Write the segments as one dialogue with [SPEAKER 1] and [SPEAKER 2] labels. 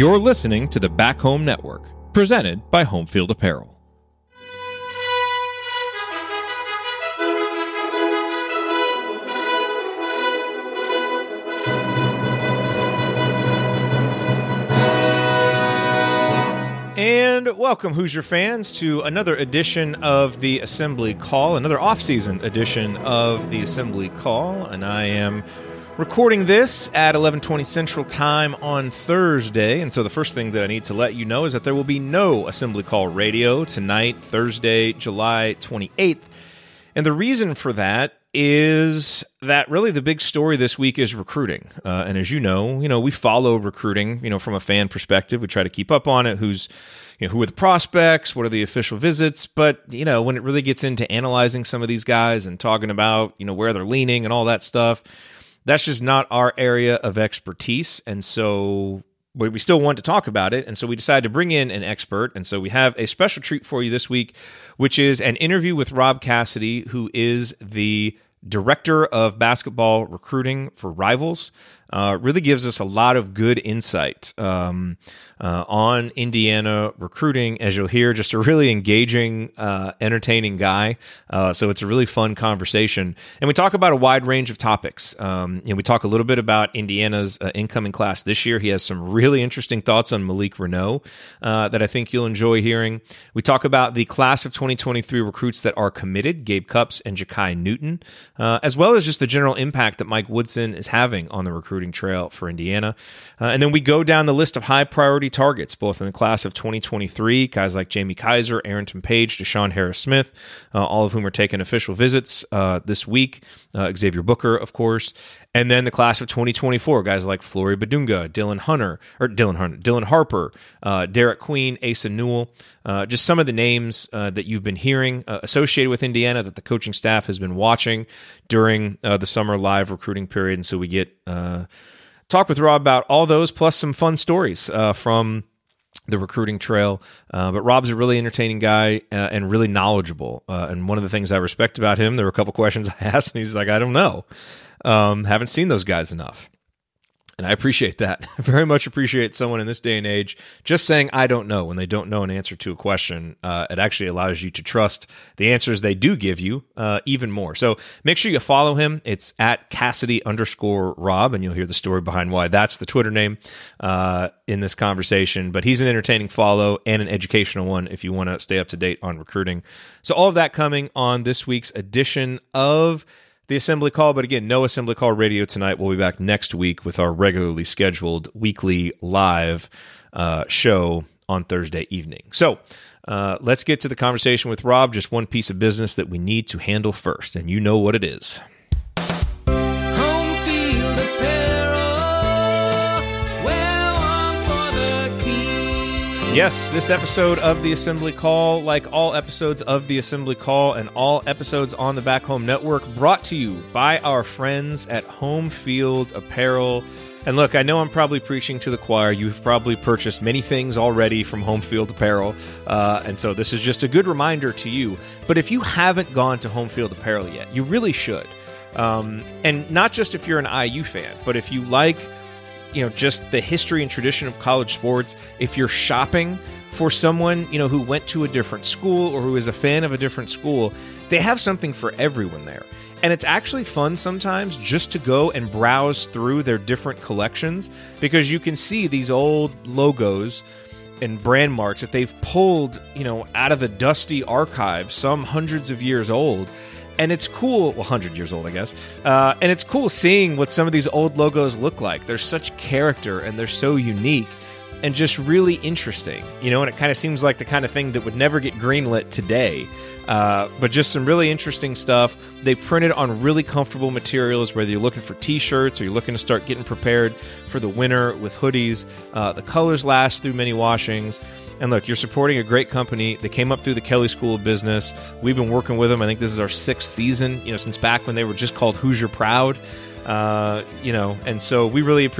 [SPEAKER 1] You're listening to the Back Home Network, presented by Homefield Apparel. And welcome, Hoosier fans, to another edition of the Assembly Call, another off-season edition of the Assembly Call, and I am recording this at 11:20 Central Time on Thursday. And so the first thing that I need to let you know is that there will be no Assembly Call Radio tonight, Thursday, July 28th. And the reason for that is that really the big story this week is recruiting. Uh, and as you know, you know, we follow recruiting, you know, from a fan perspective. We try to keep up on it. Who's, you know, who are the prospects? What are the official visits? But, you know, when it really gets into analyzing some of these guys and talking about, you know, where they're leaning and all that stuff, that's just not our area of expertise. And so but we still want to talk about it. And so we decided to bring in an expert. And so we have a special treat for you this week, which is an interview with Rob Cassidy, who is the director of basketball recruiting for Rivals uh, really gives us a lot of good insight um, uh, on Indiana recruiting. As you'll hear, just a really engaging, uh, entertaining guy. Uh, so it's a really fun conversation, and we talk about a wide range of topics. Um, you know, we talk a little bit about Indiana's uh, incoming class this year. He has some really interesting thoughts on Malik Reneau uh, that I think you'll enjoy hearing. We talk about the class of 2023 recruits that are committed, Gabe Cupps and Jakai Newton, as well as just the general impact that Mike Woodson is having on the recruiting recruiting trail for Indiana. Uh, and then we go down the list of high priority targets, both in the class of 2023, guys like Jamie Kaiser, Arrington Page, Deshawn Harris-Smith, uh, all of whom are taking official visits uh, this week. Uh, Xavier Booker, of course. And then the class of 2024, guys like Flory Bidunga, Dylan Hunter, or Dylan Hunter, Dylan Harper, uh, Derek Queen, Asa Newell, uh, just some of the names uh, that you've been hearing uh, associated with Indiana that the coaching staff has been watching during uh, the summer live recruiting period. And so we get talk with Rob about all those plus some fun stories from the recruiting trail. Uh, but Rob's a really entertaining guy uh, and really knowledgeable. Uh, and one of the things I respect about him, there were a couple questions I asked, and he's like, I don't know. Um, haven't seen those guys enough. And I appreciate that. I very much appreciate someone in this day and age just saying, I don't know, when they don't know an answer to a question. Uh, it actually allows you to trust the answers they do give you uh, even more. So make sure you follow him. It's at Cassidy underscore Rob, and you'll hear the story behind why that's the Twitter name uh, in this conversation. But he's an entertaining follow and an educational one if you want to stay up to date on recruiting. So all of that coming on this week's edition of the assembly call. But again, no assembly call radio tonight. We'll be back next week with our regularly scheduled weekly live uh, show on Thursday evening. So uh, let's get to the conversation with Rob. Just one piece of business that we need to handle first, and you know what it is. Yes, this episode of the Assembly Call, like all episodes of the Assembly Call and all episodes on the Back Home Network, brought to you by our friends at Home Field Apparel. And look, I know I'm probably preaching to the choir. You've probably purchased many things already from Home Field Apparel. Uh, and so this is just a good reminder to you. But if you haven't gone to Home Field Apparel yet, you really should. Um, and not just if you're an IU fan, but if you like you know just the history and tradition of college sports. If you're shopping for someone you know who went to a different school or who is a fan of a different school they have something for everyone there. And it's actually fun sometimes just to go and browse through their different collections because you can see these old logos and brand marks that they've pulled you know out of the dusty archive some hundreds of years old and it's cool. Well, 100 years old, I guess. Uh, and it's cool seeing what some of these old logos look like. They're such character and they're so unique and just really interesting, you know. And it kind of seems like the kind of thing that would never get greenlit today. Uh, but just some really interesting stuff. They printed on really comfortable materials, whether you're looking for t shirts or you're looking to start getting prepared for the winter with hoodies. Uh, the colors last through many washings. And look, you're supporting a great company. They came up through the Kelley School of Business. We've been working with them. I think this is our sixth season, you know, since back when they were just called Hoosier Proud. Uh, you know, and so we really appreciate.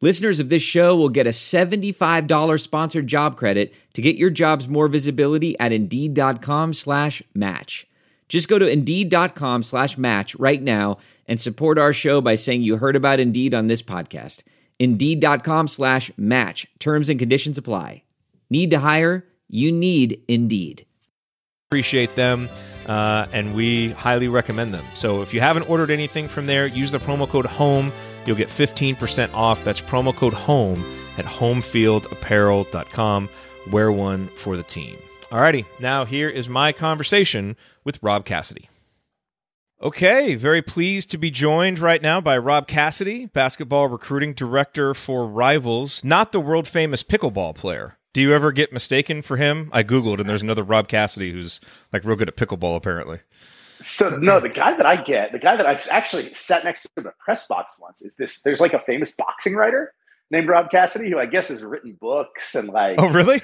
[SPEAKER 2] Listeners of this show will get a $75 sponsored job credit to get your jobs more visibility at Indeed.com slash match. Just go to Indeed.com slash match right now and support our show by saying you heard about Indeed on this podcast. Indeed.com slash match. Terms and conditions apply. Need to hire? You need Indeed.
[SPEAKER 1] Appreciate them, uh, and we highly recommend them. So if you haven't ordered anything from there, use the promo code HOME. You'll get 15% off. That's promo code HOME at homefieldapparel.com. Wear one for the team. Alrighty, now here is my conversation with Rob Cassidy. Okay, very pleased to be joined right now by Rob Cassidy, basketball recruiting director for Rivals, not the world famous pickleball player. Do you ever get mistaken for him? I Googled and there's another Rob Cassidy who's like real good at pickleball, apparently.
[SPEAKER 3] So no, the guy that I get, the guy that I've actually sat next to in the press box once is this. There's like a famous boxing writer named Rob Cassidy who I guess has written books and like.
[SPEAKER 1] Oh, really?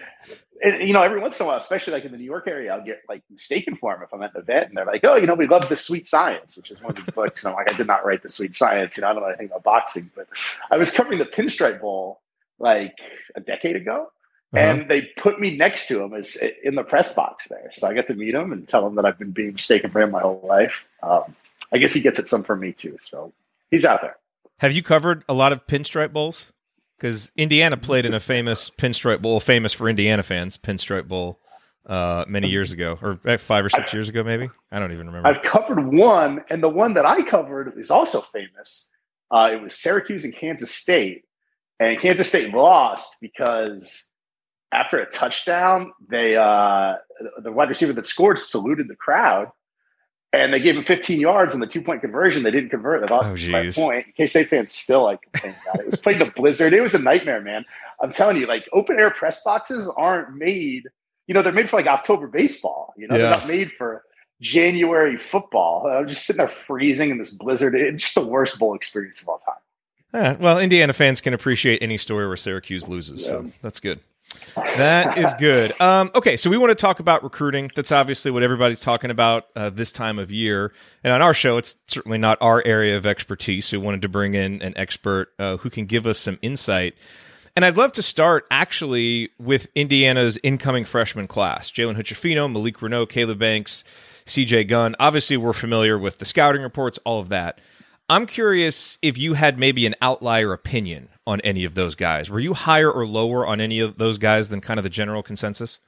[SPEAKER 3] And, you know, every once in a while, especially like in the New York area, I'll get like mistaken for him if I'm at an event, and they're like, "Oh, you know, we love the Sweet Science," which is one of his books. And I'm like, I did not write the Sweet Science. You know, I don't know anything about boxing, but I was covering the Pinstripe Bowl like a decade ago, uh-huh. and they put me next to him as in the press box there. So I got to meet him and tell him that I've been being mistaken for him my whole life. Um, I guess he gets it some from me too. So he's out there.
[SPEAKER 1] Have you covered a lot of Pinstripe Bowls? because Indiana played in a famous Pinstripe Bowl, famous for Indiana fans, Pinstripe Bowl, uh, many years ago, or eh, five or 6 years ago, maybe. I don't even remember.
[SPEAKER 3] I've covered one, and the one that I covered is also famous. Uh, it was Syracuse and Kansas State, and Kansas State lost because after a touchdown, they uh, the wide receiver that scored saluted the crowd and they gave him 15 yards on the two point conversion. They didn't convert. They lost oh, by point. K State fans still like complain about it. It was played in a blizzard. It was a nightmare, man. I'm telling you, like open air press boxes aren't made. You know, they're made for like October baseball. You know, yeah. they're not made for January football. I'm just sitting there freezing in this blizzard. It's just the worst bowl experience of all time.
[SPEAKER 1] Yeah, well, Indiana fans can appreciate any story where Syracuse loses, yeah. so that's good. That is good. Um, okay, so we want to talk about recruiting. That's obviously what everybody's talking about uh, this time of year. And on our show, it's certainly not our area of expertise. We wanted to bring in an expert uh, who can give us some insight. And I'd love to start actually with Indiana's incoming freshman class Jalen Hood-Schifino, Malik Reneau, Kaleb Banks, CJ Gunn. Obviously, we're familiar with the scouting reports, all of that. I'm curious if you had maybe an outlier opinion on any of those guys. Were you higher or lower on any of those guys than kind of the general consensus?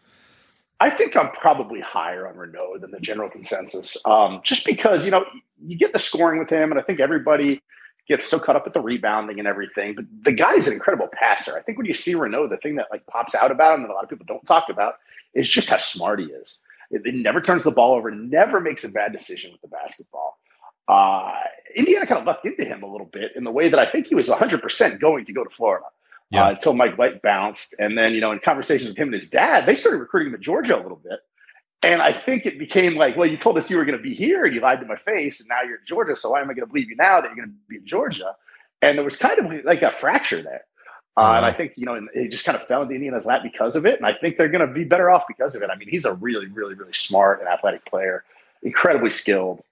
[SPEAKER 3] I think I'm probably higher on Reneau than the general consensus, um, just because you know you get the scoring with him, and I think everybody gets so caught up with the rebounding and everything. But the guy's an incredible passer. I think when you see Reneau, the thing that like pops out about him that a lot of people don't talk about is just how smart he is. It never turns the ball over, never makes a bad decision with the basketball uh, Indiana kind of lucked into him a little bit in the way that I think he was 100% going to go to Florida yeah. uh, until Mike White bounced. And then, you know, in conversations with him and his dad, they started recruiting him at Georgia a little bit. And I think it became like, well, you told us you were going to be here and you lied to my face, and now you're in Georgia. So why am I going to believe you now that you're going to be in Georgia? And there was kind of like a fracture there. Uh, uh-huh. And I think, you know, it just kind of fell into Indiana's lap because of it. And I think they're going to be better off because of it. I mean, he's a really, really, really smart and athletic player, incredibly skilled.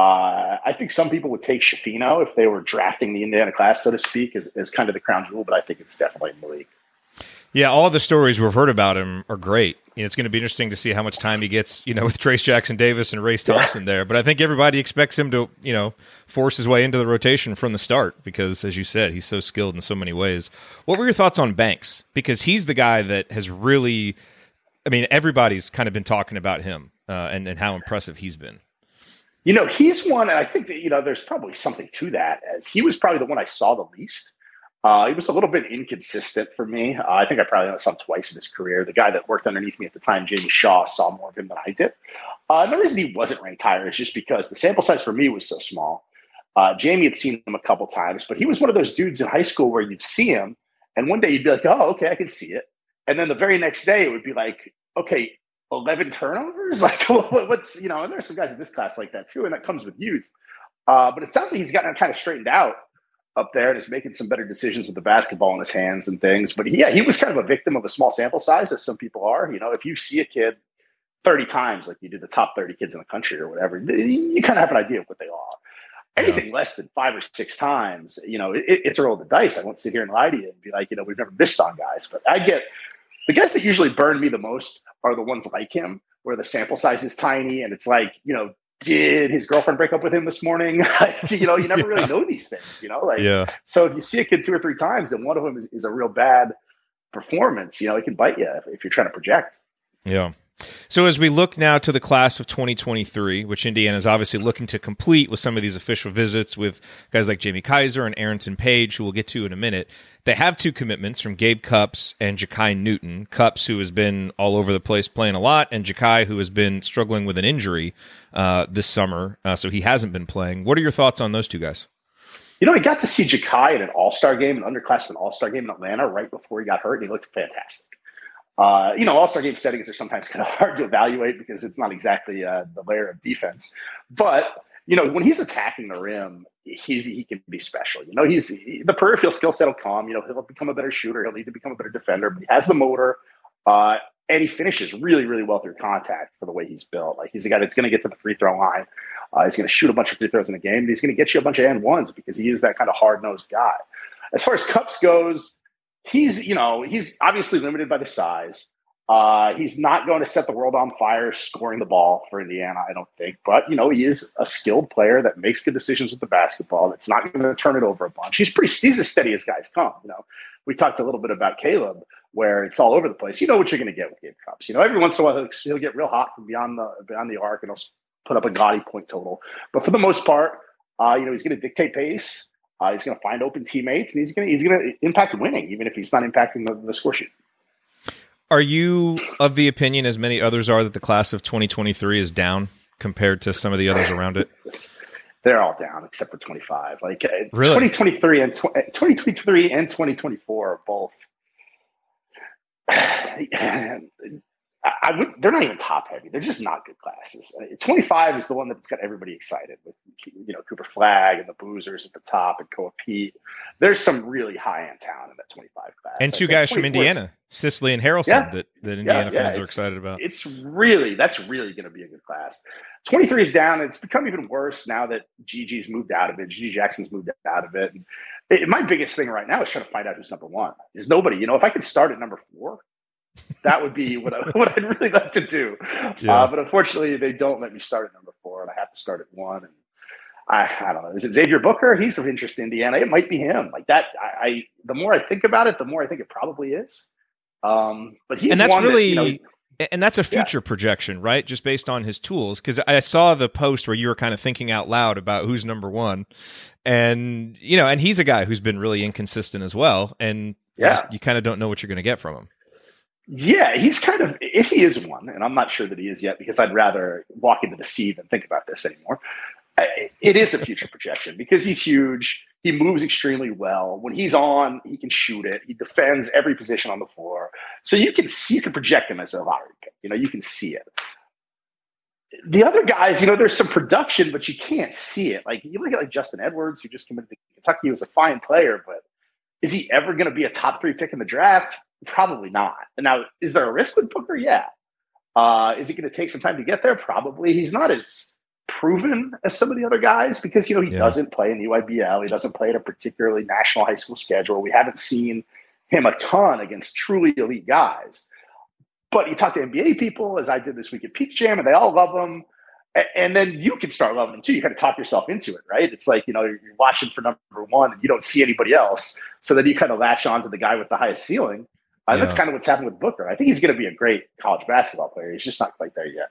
[SPEAKER 3] Uh, I think some people would take Schifino if they were drafting the Indiana class, so to speak, as, as kind of the crown jewel, but I think it's definitely Malik.
[SPEAKER 1] Yeah, all the stories we've heard about him are great. You know, it's going to be interesting to see how much time he gets, you know, with Trayce Jackson-Davis and Race Thompson there. But I think everybody expects him to, you know, force his way into the rotation from the start because, as you said, he's so skilled in so many ways. What were your thoughts on Banks? Because he's the guy that has really, I mean, everybody's kind of been talking about him uh, and, and how impressive he's been.
[SPEAKER 3] You know, he's one, and I think that, you know, there's probably something to that, as he was probably the one I saw the least. Uh, he was a little bit inconsistent for me. Uh, I think I probably saw him twice in his career. The guy that worked underneath me at the time, Jamie Shaw, saw more of him than I did. Uh, and the reason he wasn't ranked higher is just because the sample size for me was so small. Uh, Jamie had seen him a couple times, but he was one of those dudes in high school where you'd see him, and one day you'd be like, "Oh, okay, I can see it," and then the very next day it would be like, "Okay, eleven turnovers? Like, what's you know?" And there's some guys in this class like that too, and that comes with youth. Uh, but it sounds like he's gotten kind of straightened out up there and is making some better decisions with the basketball in his hands and things. But yeah, he was kind of a victim of a small sample size, as some people are. You know, if you see a kid 30 times, like you do the top 30 kids in the country or whatever, you kind of have an idea of what they are. Anything yeah. less than five or six times, you know, it, it's a roll of the dice. I won't sit here and lie to you and be like, you know, we've never missed on guys, but I get the guys that usually burn me the most are the ones like him, where the sample size is tiny and it's like, you know, did his girlfriend break up with him this morning? you know, you never really know these things, you know, like, yeah. so if you see a kid two or three times and one of them is, is a real bad performance, you know, it can bite you if, if you're trying to project.
[SPEAKER 1] Yeah. So as we look now to the class of 2023, which Indiana is obviously looking to complete with some of these official visits with guys like Jamie Kaiser and Arrington Page, who we'll get to in a minute, they have two commitments from Gabe Cupps and Jakai Newton. Cupps, who has been all over the place playing a lot, and Jakai, who has been struggling with an injury uh, this summer, uh, so he hasn't been playing. What are your thoughts on those two guys?
[SPEAKER 3] You know, I got to see Jakai in an All Star game, an underclassman All Star game in Atlanta, right before he got hurt, and he looked fantastic. Uh, you know, all star game settings are sometimes kind of hard to evaluate because it's not exactly uh, the layer of defense. But you know, when he's attacking the rim, he's he can be special. You know, he's he, the peripheral skill set will come. You know, he'll become a better shooter. He'll need to become a better defender. But he has the motor, uh, and he finishes really, really well through contact for the way he's built. Like he's a guy that's going to get to the free throw line. Uh, he's going to shoot a bunch of free throws in a game. He's going to get you a bunch of and ones because he is that kind of hard nosed guy. As far as Cupps goes, he's you know he's obviously limited by the size. Uh, he's not going to set the world on fire scoring the ball for Indiana, I don't think. But you know, he is a skilled player that makes good decisions with the basketball. That's not going to turn it over a bunch. He's pretty. He's as steady as guys come. You know, we talked a little bit about Kaleb, where it's all over the place. You know what you're going to get with Gabe Cupps. You know, every once in a while he'll, he'll get real hot from beyond the beyond the arc, and he'll put up a gaudy point total. But for the most part, uh, you know, he's going to dictate pace. Uh, he's going to find open teammates, and he's going to he's going to impact winning, even if he's not impacting the, the score sheet.
[SPEAKER 1] Are you of the opinion, as many others are, that the class of 2023 is down compared to some of the others around it?
[SPEAKER 3] They're all down except for 25. Like uh, really? 2023 and tw- 2023 and 2024 are both I would. They're not even top heavy. They're just not good classes. Uh, Twenty five is the one that's got everybody excited with you know Cooper Flagg and the Boozers at the top and Koa Peat. There's some really high end talent in that twenty five class.
[SPEAKER 1] And two guys from Indiana, Sisley and Haralson, yeah. that, that Indiana yeah, yeah, fans are excited about.
[SPEAKER 3] It's really that's really going to be a good class. Twenty three is down. It's become even worse now that GG's moved out of it. GG Jackson's moved out of it. And it, my biggest thing right now is trying to find out who's number one. Is nobody. You know, if I could start at number four that would be what, I, what I'd really like to do. Yeah. Uh, but unfortunately, they don't let me start at number four, and I have to start at one. And I, I don't know. Is it Xavier Booker? He's of interest in Indiana. It might be him. Like that. I, I the more I think about it, the more I think it probably is. Um, but he's
[SPEAKER 1] and that's really.
[SPEAKER 3] That, you know,
[SPEAKER 1] and that's a future yeah. projection, right? Just based on his tools. Because I saw the post where you were kind of thinking out loud about who's number one, and you know, and he's a guy who's been really inconsistent as well, and yeah. you, just, you kind of don't know what you're going to get from him.
[SPEAKER 3] Yeah, he's kind of, if he is one, and I'm not sure that he is yet because I'd rather walk into the sea than think about this anymore. It is a future projection because he's huge. He moves extremely well. When he's on, he can shoot it. He defends every position on the floor. So you can see, you can project him as a pick. You know, you can see it. The other guys, you know, there's some production, but you can't see it. Like you look at like Justin Edwards, who just committed to Kentucky, he was a fine player, but is he ever going to be a top three pick in the draft? Probably not. Now, is there a risk with Booker? Yeah. Uh, is he going to take some time to get there? Probably. He's not as proven as some of the other guys because you know he yeah. doesn't play in the EYBL. He doesn't play in a particularly national high school schedule. We haven't seen him a ton against truly elite guys. But you talk to NBA people, as I did this week at Peach Jam, and they all love him and then you can start loving him too. You kind of talk yourself into it, right? It's like you know you're watching for number one, and you don't see anybody else, so then you kind of latch on to the guy with the highest ceiling. Uh, yeah. That's kind of what's happened with Booker. I think he's going to be a great college basketball player. He's just not quite there yet.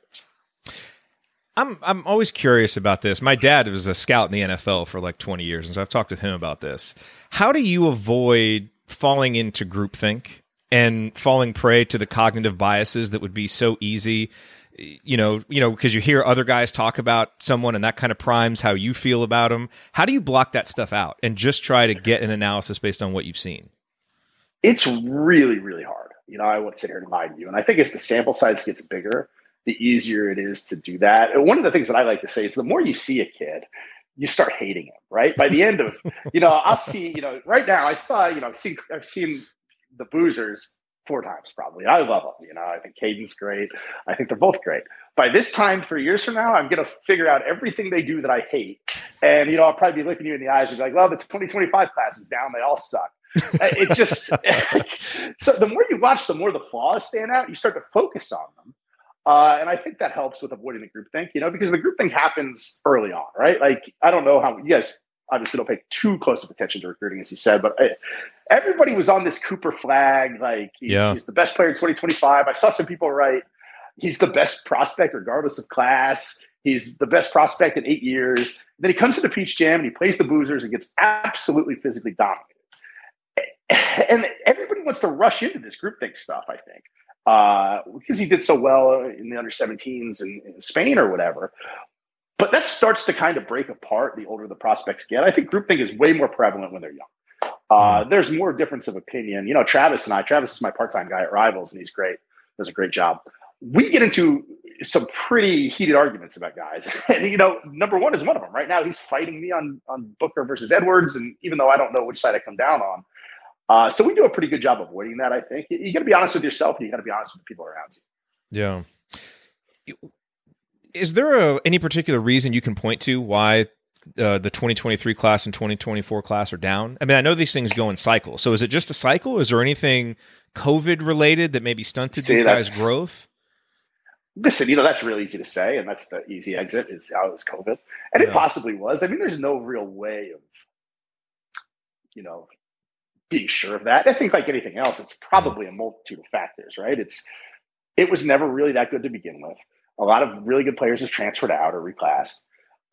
[SPEAKER 1] I'm I'm always curious about this. My dad was a scout in the NFL for like 20 years, and so I've talked with him about this. How do you avoid falling into groupthink and falling prey to the cognitive biases that would be so easy? You know, you know, because you hear other guys talk about someone, and that kind of primes how you feel about them. How do you block that stuff out and just try to get an analysis based on what you've seen?
[SPEAKER 3] It's really, really hard. You know, I won't sit here and lie to you, and I think as the sample size gets bigger the easier it is to do that. And one of the things that I like to say is the more you see a kid, you start hating him, right? By the end of, you know, I'll see, you know, right now I saw, you know, I've seen, I've seen the boozers four times probably. I love them. You know, I think Cayden's great. I think they're both great. By this time, three years from now, I'm going to figure out everything they do that I hate. And, you know, I'll probably be looking you in the eyes and be like, well, the 2025 class is down. They all suck. It just, so the more you watch, the more the flaws stand out. You start to focus on them. Uh, and I think that helps with avoiding the group think, you know, because the group thing happens early on, right? Like, I don't know how you guys obviously don't pay too close of attention to recruiting, as you said, but I, everybody was on this Cooper Flagg. Like, he, yeah. he's the best player in 2025. I saw some people write, he's the best prospect regardless of class. He's the best prospect in eight years. Then he comes to the Peach Jam and he plays the Boozers and gets absolutely physically dominated. And everybody wants to rush into this group think stuff, I think uh, because he did so well in the under 17s in, in, Spain or whatever. But that starts to kind of break apart the older the prospects get. I think groupthink is way more prevalent when they're young. Uh, hmm. there's more difference of opinion. You know, Travis and I, Travis is my part time guy at Rivals, and he's great, does a great job. We get into some pretty heated arguments about guys. And, you know, number one is one of them. Right now, he's fighting me on, on Booker versus Edwards. And even though I don't know which side I come down on, uh, so we do a pretty good job avoiding that. I think you, got to be honest with yourself, and you got to be honest with the people around
[SPEAKER 1] you. Yeah. Is there a, any particular reason you can point to why uh, the 2023 class and 2024 class are down? I mean, I know these things go in cycles. So is it just a cycle? Is there anything COVID related that maybe stunted See, these guys' growth?
[SPEAKER 3] Listen, you know that's real easy to say, and that's the easy exit is how it was COVID, and yeah. it possibly was. I mean, there's no real way of, you know, being sure of that. I think like anything else, it's probably a multitude of factors, right? It's it was never really that good to begin with. A lot of really good players have transferred out or reclassed.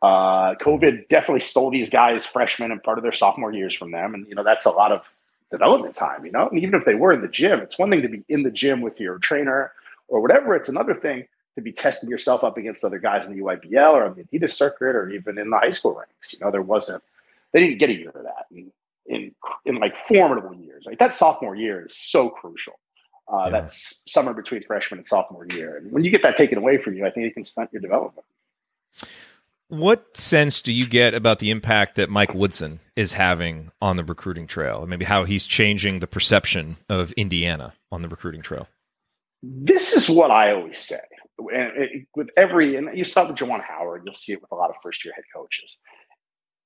[SPEAKER 3] Uh, COVID definitely stole these guys, freshmen, and part of their sophomore years from them, and you know that's a lot of development time. You know, and even if they were in the gym, it's one thing to be in the gym with your trainer or whatever. It's another thing to be testing yourself up against other guys in the EYBL or on the Adidas circuit or even in the high school ranks. You know, there wasn't they didn't get a year of that. In in like formidable years. Like that sophomore year is so crucial. Uh, yeah. That's summer between freshman and sophomore year, and when you get that taken away from you, I think it can stunt your development.
[SPEAKER 1] What sense do you get about the impact that Mike Woodson is having on the recruiting trail? and Maybe how he's changing the perception of Indiana on the recruiting trail.
[SPEAKER 3] This is what I always say. And it, with every, and you saw it with Juwan Howard, you'll see it with a lot of first year head coaches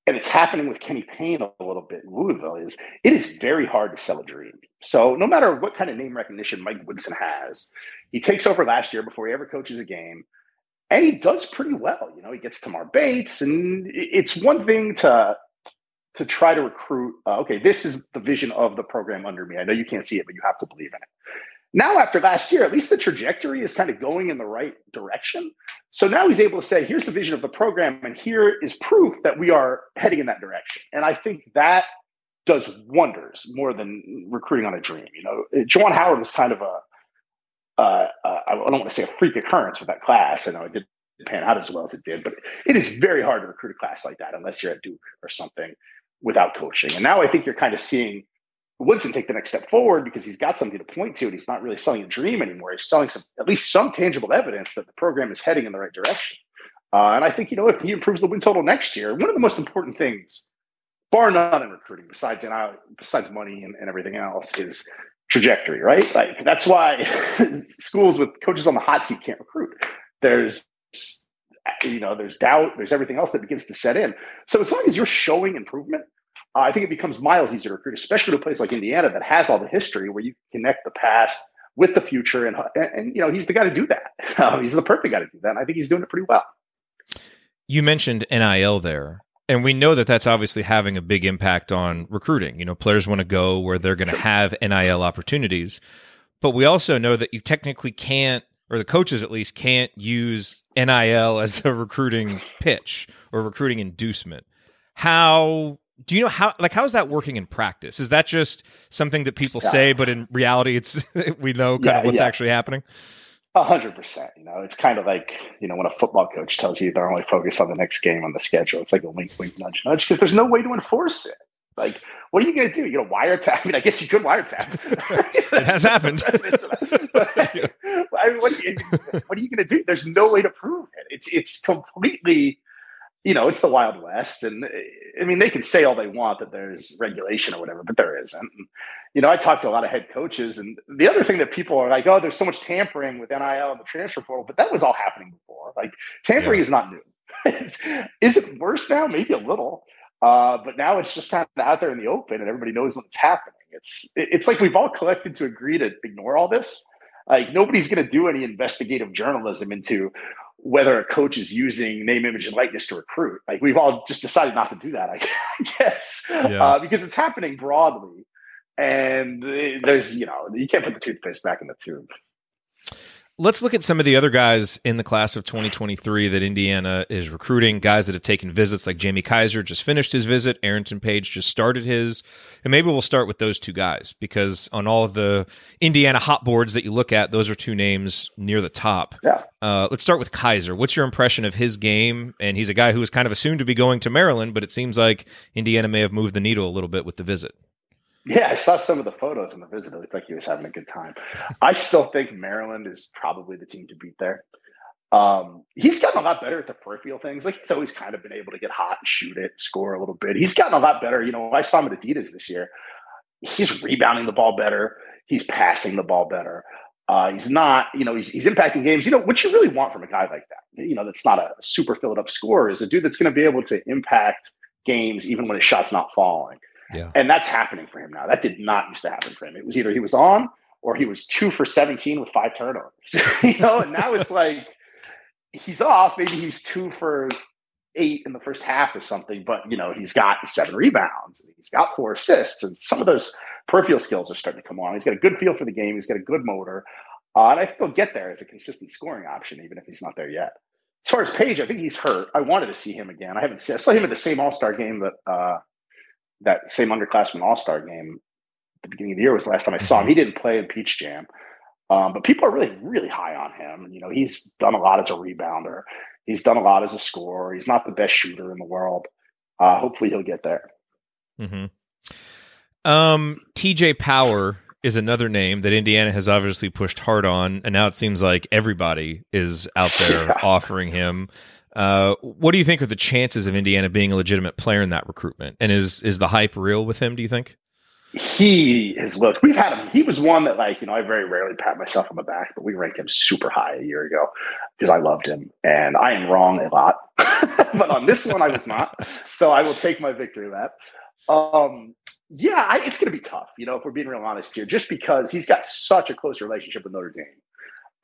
[SPEAKER 3] and it's happening with Kenny Payne a little bit in Louisville, is it is very hard to sell a dream. So no matter what kind of name recognition Mike Woodson has, he takes over last year before he ever coaches a game, and he does pretty well. You know, he gets Tamar Bates, and it's one thing to to try to recruit. Uh, okay, this is the vision of the program under me. I know you can't see it, but you have to believe in it. Now, after last year, at least the trajectory is kind of going in the right direction. So now he's able to say, here's the vision of the program, and here is proof that we are heading in that direction. And I think that does wonders more than recruiting on a dream. You know, Juwan Howard was kind of a uh, uh, I don't want to say a freak occurrence with that class. I know it didn't pan out as well as it did, but it is very hard to recruit a class like that unless you're at Duke or something without coaching. And now I think you're kind of seeing Woodson take the next step forward because he's got something to point to and he's not really selling a dream anymore. He's selling some at least some tangible evidence that the program is heading in the right direction. Uh, and I think, you know, if he improves the win total next year, one of the most important things, bar none in recruiting, besides besides money and, and everything else, is trajectory, right? Like that's why schools with coaches on the hot seat can't recruit. There's you know, there's doubt, there's everything else that begins to set in. So as long as you're showing improvement, uh, I think it becomes miles easier to recruit, especially to a place like Indiana that has all the history where you connect the past with the future. And, and, and you know, he's the guy to do that. Um, he's the perfect guy to do that. And I think he's doing it pretty well.
[SPEAKER 1] You mentioned NIL there. And we know that that's obviously having a big impact on recruiting. You know, players want to go where they're going to have NIL opportunities. But we also know that you technically can't or the coaches at least can't use NIL as a recruiting pitch or recruiting inducement. How do you know how like how is that working in practice? Is that just something that people say, but in reality, it's we know kind yeah, of what's yeah. actually happening?
[SPEAKER 3] A hundred percent. You know, it's kind of like you know when a football coach tells you they're only focused on the next game on the schedule. It's like a wink, wink, nudge, nudge, because there's no way to enforce it. Like, what are you going to do? You know, wiretap? I mean, I guess you could wiretap.
[SPEAKER 1] it has happened.
[SPEAKER 3] I mean, what, are you, what are you going to do? There's no way to prove it. It's it's completely you know, it's the Wild West. And I mean, they can say all they want that there's regulation or whatever, but there isn't. And, you know, I talked to a lot of head coaches, and the other thing that people are like, oh, there's so much tampering with NIL and the transfer portal, but that was all happening before. Like, tampering yeah. is not new. is it worse now? Maybe a little. Uh, but now it's just kind of out there in the open, and everybody knows what's happening. It's it's like we've all collected to agree to ignore all this. Like nobody's going to do any investigative journalism into whether a coach is using name, image, and likeness to recruit. Like we've all just decided not to do that, I guess, yeah. uh, because it's happening broadly. And there's, you know, you can't put the toothpaste back in the tube.
[SPEAKER 1] Let's look at some of the other guys in the class of 2023 that Indiana is recruiting. Guys that have taken visits, like Jamie Kaiser just finished his visit. Arrington Page just started his. And maybe we'll start with those two guys because on all of the Indiana hot boards that you look at, those are two names near the top.
[SPEAKER 3] Yeah.
[SPEAKER 1] Uh, let's start with Kaiser. What's your impression of his game? And he's a guy who was kind of assumed to be going to Maryland, but it seems like Indiana may have moved the needle a little bit with the visit.
[SPEAKER 3] Yeah, I saw some of the photos in the visit. It looked like he was having a good time. I still think Maryland is probably the team to beat there. Um, he's gotten a lot better at the peripheral things. Like he's always kind of been able to get hot and shoot it, score a little bit. He's gotten a lot better. You know, I saw him at Adidas this year. He's rebounding the ball better. He's passing the ball better. Uh, he's not, you know, he's, he's impacting games. You know, what you really want from a guy like that, you know, that's not a super filled up scorer is a dude that's going to be able to impact games even when his shot's not falling.
[SPEAKER 1] Yeah.
[SPEAKER 3] And that's happening for him now. That did not used to happen for him. It was either he was on or he was two for 17 with five turnovers. you know, and now it's like he's off. Maybe he's two for eight in the first half or something, but you know, he's got seven rebounds and he's got four assists, and some of those peripheral skills are starting to come on. He's got a good feel for the game, he's got a good motor. Uh, and I think he'll get there as a consistent scoring option, even if he's not there yet. As far as Page, I think he's hurt. I wanted to see him again. I haven't seen. I saw him at the same All Star game that uh, that same underclassmen All Star game at the beginning of the year was the last time I saw him. He didn't play in Peach Jam, um, but people are really, really high on him. You know, he's done a lot as a rebounder. He's done a lot as a scorer. He's not the best shooter in the world. Uh, hopefully, he'll get there.
[SPEAKER 1] Mm-hmm. Um, TJ Power is another name that Indiana has obviously pushed hard on, and now it seems like everybody is out there yeah. offering him. Uh, what do you think are the chances of Indiana being a legitimate player in that recruitment? And is is the hype real with him? Do you think?
[SPEAKER 3] He has looked. We've had him. He was one that, like, you know, I very rarely pat myself on the back, but we ranked him super high a year ago because I loved him, and I am wrong a lot. but on this one, I was not. So I will take my victory lap. Um, yeah, I, it's going to be tough, you know, if we're being real honest here, just because he's got such a close relationship with Notre Dame.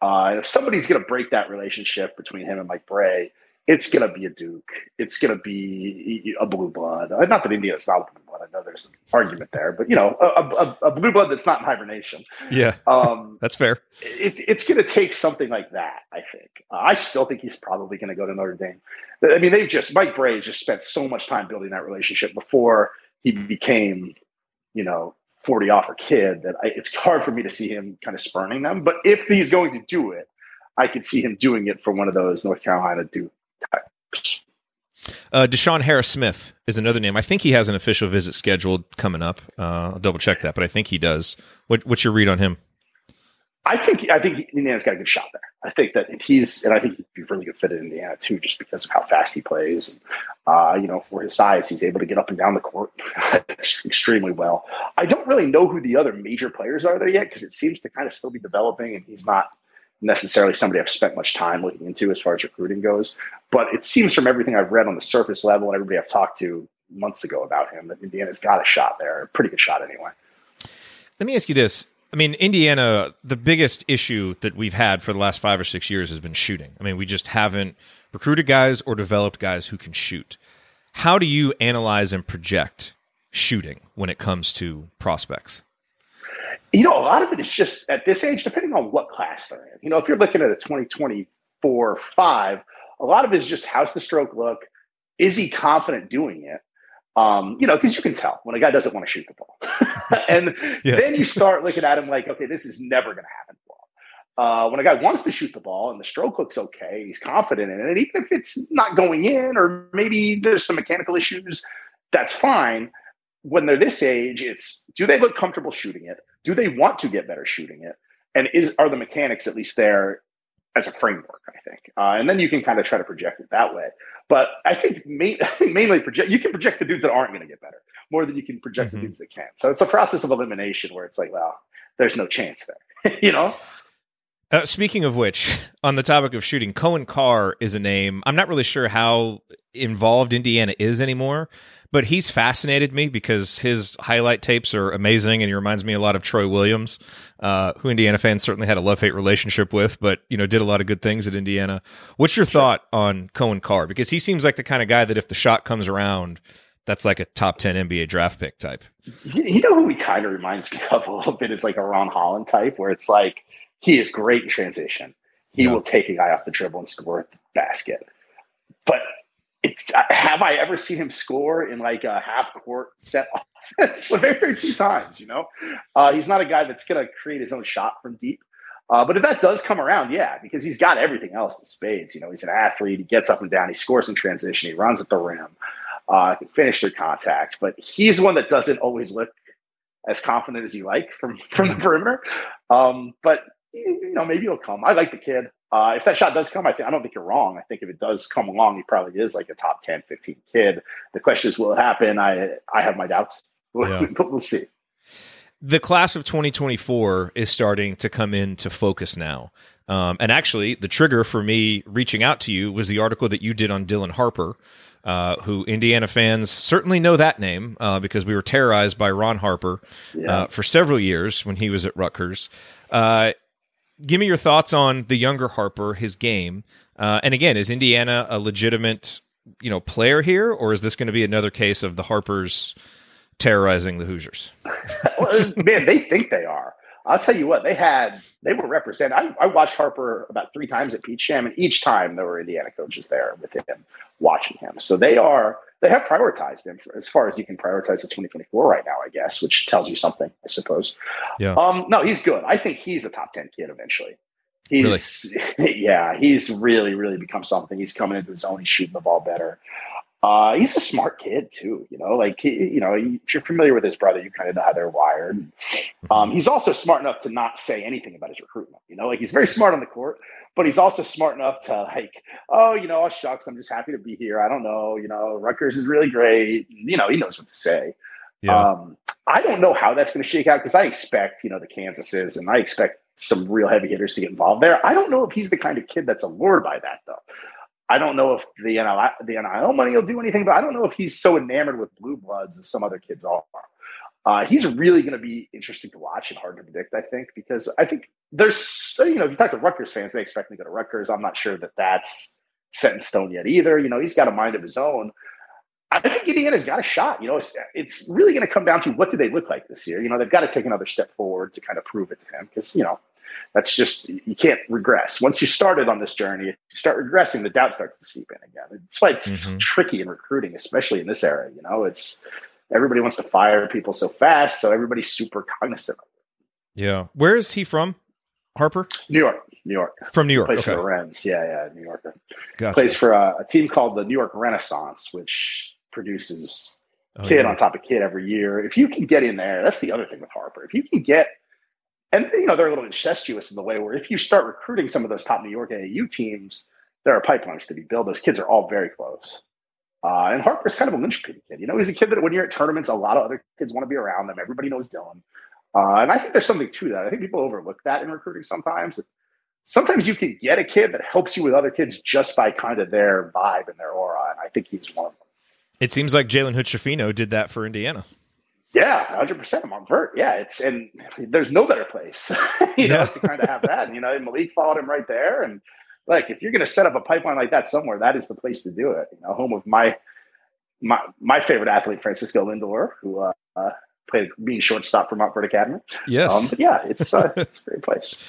[SPEAKER 3] Uh, if somebody's going to break that relationship between him and Mike Brey, it's going to be a Duke. It's going to be a blue blood. Uh, not that India is not a blue blood. I know there's an argument there, but you know, a, a, a blue blood that's not in hibernation.
[SPEAKER 1] Yeah, um, that's fair.
[SPEAKER 3] It's it's going to take something like that. I think. Uh, I still think he's probably going to go to Notre Dame. I mean, they've just Mike Brey just spent so much time building that relationship before he became, you know, 40 offer kid that I, it's hard for me to see him kind of spurning them. But if he's going to do it, I could see him doing it for one of those North Carolina Duke
[SPEAKER 1] uh, Deshawn Harris-Smith is another name. I think he has an official visit scheduled coming up. Uh, I'll double check that, but I think he does. What, what's your read on him?
[SPEAKER 3] I think I think Indiana's got a good shot there. I think that he's and I think he'd be really good fit in Indiana too, just because of how fast he plays. Uh, you know, for his size, he's able to get up and down the court extremely well. I don't really know who the other major players are there yet because it seems to kind of still be developing, and he's not necessarily somebody I've spent much time looking into as far as recruiting goes. But it seems from everything I've read on the surface level and everybody I've talked to months ago about him that Indiana's got a shot there, a pretty good shot anyway.
[SPEAKER 1] Let me ask you this. I mean, Indiana, the biggest issue that we've had for the last five or six years has been shooting. I mean, we just haven't recruited guys or developed guys who can shoot. How do you analyze and project shooting when it comes to prospects?
[SPEAKER 3] You know, a lot of it is just at this age, depending on what class they're in. You know, if you're looking at a 2024 5, a lot of it is just how's the stroke look? Is he confident doing it? Um, you know, because you can tell when a guy doesn't want to shoot the ball. and yes. then you start looking at him like, okay, this is never going to happen. Uh, when a guy wants to shoot the ball and the stroke looks okay, he's confident in it, and even if it's not going in or maybe there's some mechanical issues, that's fine. When they're this age, it's do they look comfortable shooting it? Do they want to get better shooting it? And is are the mechanics at least there as a framework? I think, uh, and then you can kind of try to project it that way. But I think, main, I think mainly project you can project the dudes that aren't going to get better more than you can project mm-hmm. the dudes that can. So it's a process of elimination where it's like, well, there's no chance there, you know.
[SPEAKER 1] Uh, speaking of which, on the topic of shooting, Coen Carr is a name. I'm not really sure how involved Indiana is anymore, but he's fascinated me because his highlight tapes are amazing, and he reminds me a lot of Troy Williams, uh, who Indiana fans certainly had a love hate relationship with, but you know did a lot of good things at Indiana. What's your thought on Coen Carr? Because he seems like the kind of guy that if the shot comes around, that's like a top 10 NBA draft pick type.
[SPEAKER 3] You know who he kind of reminds me of a little bit is like a Ron Holland type, where it's like he is great in transition. He yeah. will take a guy off the dribble and score at the basket. But it's, have I ever seen him score in like a half court set offense? very, very few times, you know? Uh, he's not a guy that's going to create his own shot from deep. Uh, but if that does come around, yeah, because he's got everything else in spades. You know, he's an athlete. He gets up and down. He scores in transition. He runs at the rim. Uh, can finish through contact. But he's one that doesn't always look as confident as you like from from the perimeter. Um, but you know, maybe it'll come. I like the kid. Uh, if that shot does come, I, th- I don't think you're wrong. I think if it does come along, he probably is like a top 10, 15 kid. The question is, will it happen? I I have my doubts, yeah. but we'll see.
[SPEAKER 1] The class of 2024 is starting to come into focus now. Um, and actually, the trigger for me reaching out to you was the article that you did on Dylan Harper, uh, who Indiana fans certainly know that name uh, because we were terrorized by Ron Harper yeah. uh, for several years when he was at Rutgers. Give me your thoughts on the younger Harper, his game, uh, and again, is Indiana a legitimate you know player here, or is this going to be another case of the Harpers terrorizing the Hoosiers?
[SPEAKER 3] man, they think they are. I'll tell you what, they had they were represented. I, I, watched Harper about three times at Peach Jam, and each time there were Indiana coaches there with him watching him. So they are they have prioritized him for, as far as you can prioritize the 2024 right now, I guess, which tells you something, I suppose. Yeah. Um, no, he's good. I think he's a top 10 kid eventually. He's really? yeah, he's really, really become something. He's coming into his own. He's shooting the ball better. Uh, he's a smart kid too, you know. Like he, you know, if you're familiar with his brother, you kind of know how they're wired. Mm-hmm. Um, he's also smart enough to not say anything about his recruitment. You know, like he's very smart on the court, but he's also smart enough to like, oh, you know, shucks, I'm just happy to be here. I don't know, you know, Rutgers is really great. You know, he knows what to say. Yeah. Um, I don't know how that's going to shake out because I expect, you know, the Kansases and I expect some real heavy hitters to get involved there. I don't know if he's the kind of kid that's allured by that though. I don't know if the NIL, the NIL money will do anything, but I don't know if he's so enamored with blue bloods as some other kids are. Uh, he's really going to be interesting to watch and hard to predict, I think, because I think there's, you know, if you talk to Rutgers fans, they expect him to go to Rutgers. I'm not sure that that's set in stone yet either. You know, he's got a mind of his own. I think Indiana's got a shot. You know, it's, it's really going to come down to what do they look like this year. You know, they've got to take another step forward to kind of prove it to him because, you know, that's just you can't regress. Once you started on this journey, if you start regressing, the doubt starts to seep in again. It's why it's mm-hmm. tricky in recruiting, especially in this era. You know, it's everybody wants to fire people so fast, so everybody's super cognizant. Of it.
[SPEAKER 1] Yeah, where is he from? Harper,
[SPEAKER 3] New York, New York,
[SPEAKER 1] from New York.
[SPEAKER 3] Plays okay. for the Rens. Yeah, yeah, New Yorker. Gotcha. Plays for a, a, team called the New York Renaissance, which produces oh, kid yeah. on top of kid every year. If you can get in there, that's the other thing with Harper. If you can get and you know they're a little incestuous in the way where if you start recruiting some of those top New York AAU teams, there are pipelines to be built. Those kids are all very close. Uh, and Harper's kind of a linchpin kid. You know, he's a kid that when you're at tournaments, a lot of other kids want to be around them. Everybody knows Dylan. Uh, and I think there's something to that. I think people overlook that in recruiting sometimes. Sometimes you can get a kid that helps you with other kids just by kind of their vibe and their aura. And I think he's one of them.
[SPEAKER 1] It seems like Jalen Hood did that for Indiana.
[SPEAKER 3] Yeah, hundred percent. I'm on vert. Yeah, it's and there's no better place, you know, to kind of have that. And, you know, Malik followed him right there, and like if you're going to set up a pipeline like that somewhere, that is the place to do it. You know, home of my my my favorite athlete, Francisco Lindor, who uh, uh, played being shortstop for Montverde Academy.
[SPEAKER 1] Yes,
[SPEAKER 3] um, but yeah, it's uh, it's a great place.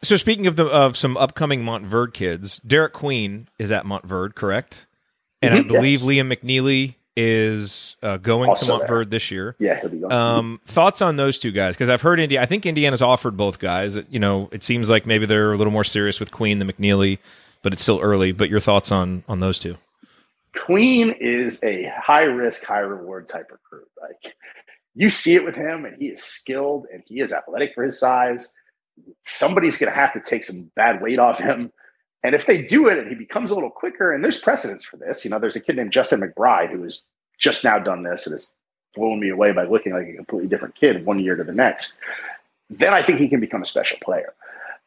[SPEAKER 1] So speaking of the of some upcoming Montverde kids, Derek Queen is at Montverde, correct? And mm-hmm, I believe yes. Liam McNeely is uh, going also to Montverde there. this year.
[SPEAKER 3] Yeah, he'll be going.
[SPEAKER 1] Um, thoughts on those two guys? Because I've heard India. I think Indiana's offered both guys. You know, it seems like maybe they're a little more serious with Queen than McNeely, but it's still early. But your thoughts on on those two?
[SPEAKER 3] Queen is a high risk, high reward type recruit. Like you see it with him, and he is skilled and he is athletic for his size. Somebody's going to have to take some bad weight off him. And if they do it and he becomes a little quicker, and there's precedence for this, you know, there's a kid named Justin McBride who has just now done this and has blown me away by looking like a completely different kid one year to the next. Then I think he can become a special player.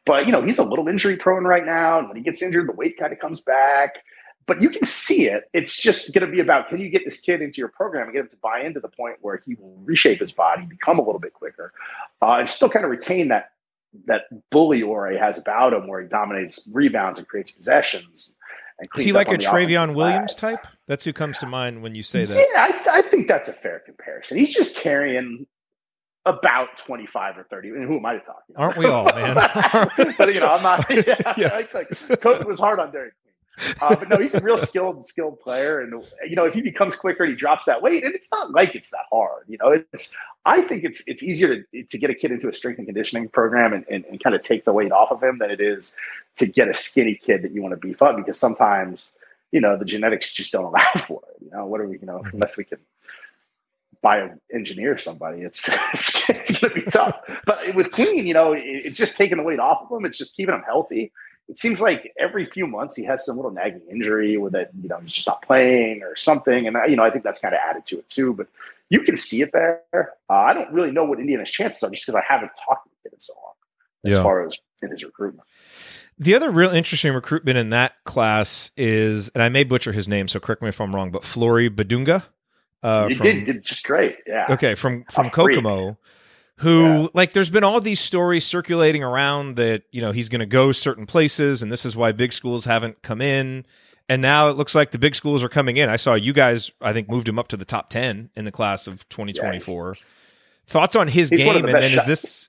[SPEAKER 3] But, you know, he's a little injury prone right now. And when he gets injured, the weight kind of comes back but you can see it. It's just going to be about can you get this kid into your program and get him to buy into the point where he will reshape his body, become a little bit quicker, uh, and still kind of retain that that bully aura has about him, where he dominates rebounds and creates possessions.
[SPEAKER 1] And Is he like a Trevion Williams class. type? That's who comes to mind when you say that.
[SPEAKER 3] Yeah, I, I think that's a fair comparison. He's just carrying about 25 or 30. And who am I to talk?
[SPEAKER 1] Aren't we all, man?
[SPEAKER 3] but, you know, I'm not. Yeah, yeah. Like, like, Coach was hard on Derek uh, but no, he's a real skilled, skilled player, and you know if he becomes quicker and he drops that weight, and it's not like it's that hard. You know, it's I think it's it's easier to to get a kid into a strength and conditioning program and, and, and kind of take the weight off of him than it is to get a skinny kid that you want to beef up because sometimes you know the genetics just don't allow for it. You know, what are we? You know, mm-hmm. unless we can bioengineer somebody, it's it's, it's going to be tough. But with Queen, you know, it's just taking the weight off of him. It's just keeping him healthy it seems like every few months he has some little nagging injury with it, you know, he's just not playing or something. And, you know, I think that's kind of added to it too. But you can see it there. Uh, I don't really know what Indiana's chances are just because I haven't talked to the kid in so long as yeah. far as in his recruitment.
[SPEAKER 1] The other real interesting recruitment in that class is, and I may butcher his name, so correct me if I'm wrong, but Flory Bidunga.
[SPEAKER 3] Uh, he from, did, did just great. Yeah.
[SPEAKER 1] Okay. From, from Kokomo who yeah. like there's been all these stories circulating around that you know he's going to go certain places and this is why big schools haven't come in. And now it looks like the big schools are coming in. I saw you guys i think moved him up to the top 10 in the class of 2024 yeah, thoughts on his game the and then shot, is this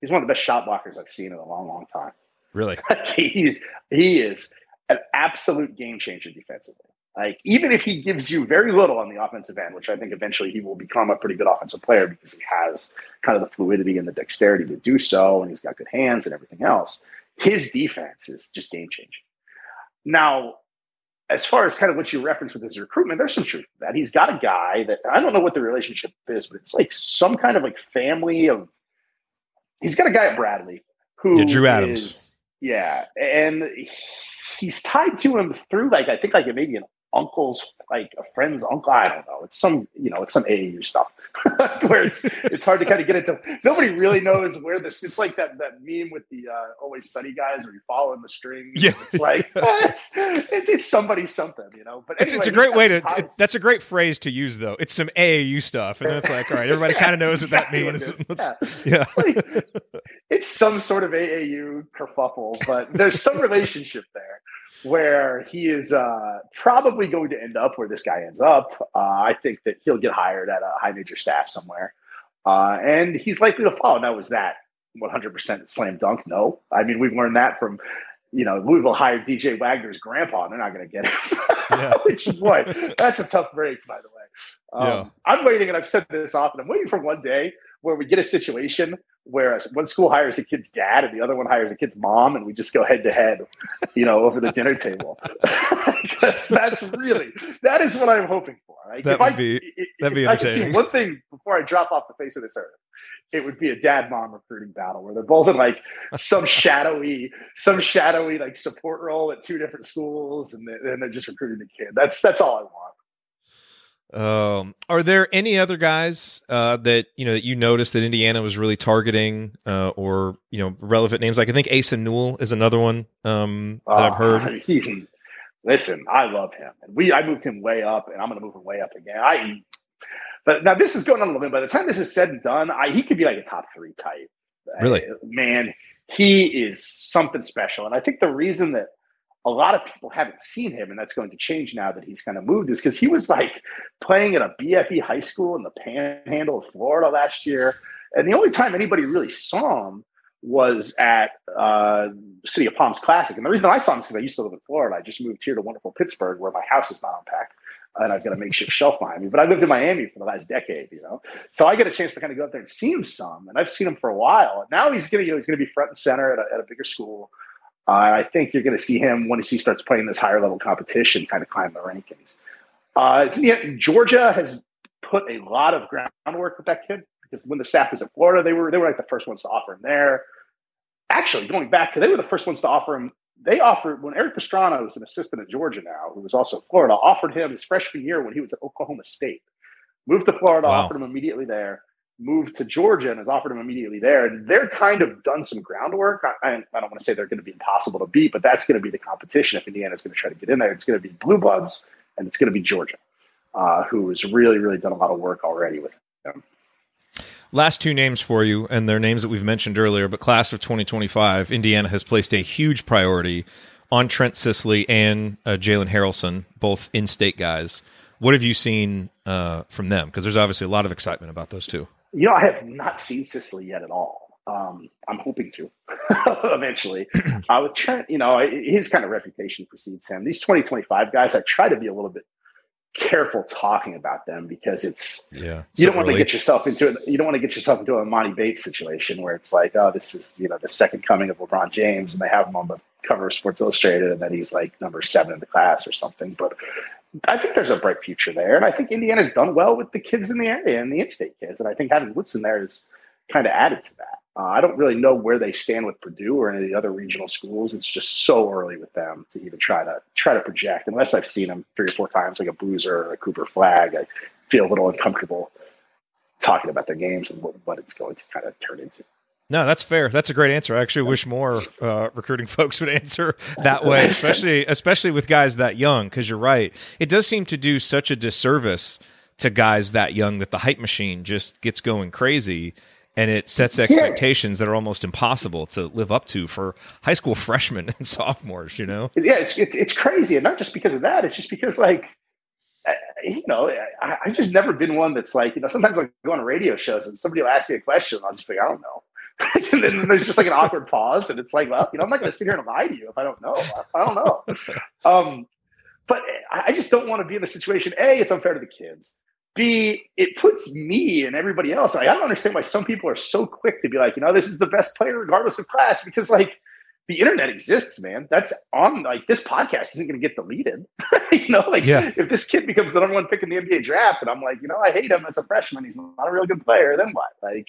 [SPEAKER 3] he's one of the best shot blockers i've seen in a long long time.
[SPEAKER 1] Really?
[SPEAKER 3] He's he is an absolute game changer defensively like even if he gives you very little on the offensive end, which I think eventually he will become a pretty good offensive player because he has kind of the fluidity and the dexterity to do so, and he's got good hands and everything else. His defense is just game changing. Now, as far as kind of what you referenced with his recruitment, there's some truth to that. He's got a guy that I don't know what the relationship is, but it's like some kind of like family of. He's got a guy at Bradley who
[SPEAKER 1] yeah, Drew Adams. Is,
[SPEAKER 3] yeah, and he's tied to him through like I think like maybe an uncle's like a friend's uncle. I don't know. It's some you know, it's some AAU stuff where it's it's hard to kind of get into. Nobody really knows where this. It's like that that meme with the uh, always sunny guys where you follow in the string. Yeah, it's like it's, it's, it's somebody something, you know. But
[SPEAKER 1] anyway, it's, it's a great way to. It, that's a great phrase to use though. It's some AAU stuff, and then it's like, all right, everybody kind of knows exactly what that means. What yeah, yeah.
[SPEAKER 3] It's, like, it's some sort of AAU kerfuffle, but there's some relationship there where he is uh, probably going to end up where this guy ends up. Uh, I think that he'll get hired at a high major staff somewhere, uh, and he's likely to follow. Now, was that 100% slam dunk? No. I mean, we've learned that from you know Louisville hired DJ Wagner's grandpa. And they're not going to get him. Yeah. Which boy, that's a tough break, by the way. Um, yeah. I'm waiting, and I've said this often. I'm waiting for one day where we get a situation where one school hires a kid's dad and the other one hires a kid's mom, and we just go head to head, you know, over the dinner table. that's, that's really that is what I'm hoping for.
[SPEAKER 1] Like, that would I, be that'd be entertaining. I see
[SPEAKER 3] one thing before I drop off the face of this earth. It would be a dad mom recruiting battle where they're both in like some shadowy, some shadowy like support role at two different schools, and they're, and they're just recruiting the kid. That's that's all I want.
[SPEAKER 1] Um, are there any other guys uh, that you know that you noticed that Indiana was really targeting, uh, or you know, relevant names? Like I think Asa Newell is another one um, that uh, I've heard.
[SPEAKER 3] Ah, he, listen, I love him, and we I moved him way up, and I'm going to move him way up again. I, but now this is going on a little bit. By the time this is said and done, I, he could be like a top three type.
[SPEAKER 1] Really,
[SPEAKER 3] man, he is something special, and I think the reason that a lot of people haven't seen him, and that's going to change now that he's kind of moved. Is because he was like playing at a BFE high school in the Panhandle of Florida last year, and the only time anybody really saw him was at uh, City of Palms Classic. And the reason I saw him is because I used to live in Florida. I just moved here to wonderful Pittsburgh, where my house is not unpacked and I've got a makeshift shelf behind me. But I lived in Miami for the last decade, you know, so I get a chance to kind of go up there and see him some, and I've seen him for a while. Now he's gonna, you know, he's gonna be front and center at a, at a bigger school. Uh, I think you're going to see him when he starts playing this higher level competition, kind of climb the rankings. Uh, yeah, Georgia has put a lot of groundwork with that kid because when the staff was in Florida, they were they were like the first ones to offer him there. Actually, going back to they were the first ones to offer him they offered when Eric Pastrana was an assistant at Georgia now, who was also at Florida, offered him his freshman year when he was at Oklahoma State. Moved to Florida, wow. offered him immediately there. Moved to Georgia and has offered him immediately there. And they're kind of done some groundwork. I, I, don't want to say they're going to be impossible to beat, but that's going to be the competition if Indiana's going to try to get in there. It's going to be Blue Bloods and it's going to be Georgia, uh, who has really, really done a lot of work already with them.
[SPEAKER 1] Last two names for you, and they're names that we've mentioned earlier, but class of 2025, Indiana has placed a huge priority on Trent Sisley and uh, Jalen Haralson, both in state guys. What have you seen uh, from them? Because there's obviously a lot of excitement about those two.
[SPEAKER 3] You know, I have not seen Sisley yet at all. Um, I'm hoping to eventually. Uh, with Trent, you know, his kind of reputation precedes him. These 2025 guys, I try to be a little bit careful talking about them because it's
[SPEAKER 1] yeah
[SPEAKER 3] you don't want to get yourself into it you don't want to get yourself into a Emoni Bates situation where it's like oh this is you know the second coming of LeBron James and they have him on the cover of Sports Illustrated and then he's like number seven in the class or something but I think there's a bright future there and I think Indiana's done well with the kids in the area and the in-state kids and I think having Woodson there is kind of added to that uh, I don't really know where they stand with Purdue or any of the other regional schools. It's just so early with them to even try to try to project. Unless I've seen them three or four times, like a Boozer or a Cooper Flagg, I feel a little uncomfortable talking about their games and what, what it's going to kind of turn into.
[SPEAKER 1] No, that's fair. That's a great answer. I actually wish more uh, recruiting folks would answer that way, especially especially with guys that young. Because you're right, it does seem to do such a disservice to guys that young that the hype machine just gets going crazy and it sets expectations yeah. that are almost impossible to live up to for high school freshmen and sophomores. You know?
[SPEAKER 3] Yeah, it's it's, it's crazy, and not just because of that. It's just because like. You know, I, I just never been one that's like, you know, sometimes I go on radio shows and somebody will ask me a question, and I'll just be, I don't know. and then there's just like an awkward pause, and it's like, well, you know, I'm not going to sit here and lie to you if I don't know. I, I don't know. Um, but I just don't want to be in a situation. A, it's unfair to the kids. B, it puts me and everybody else. Like, I don't understand why some people are so quick to be like, you know, this is the best player regardless of class, because like the internet exists, man. That's on like this podcast isn't going to get deleted. you know, like yeah. if this kid becomes the number one pick in the NBA draft, and I'm like, you know, I hate him as a freshman. He's not a real good player. Then what? Like,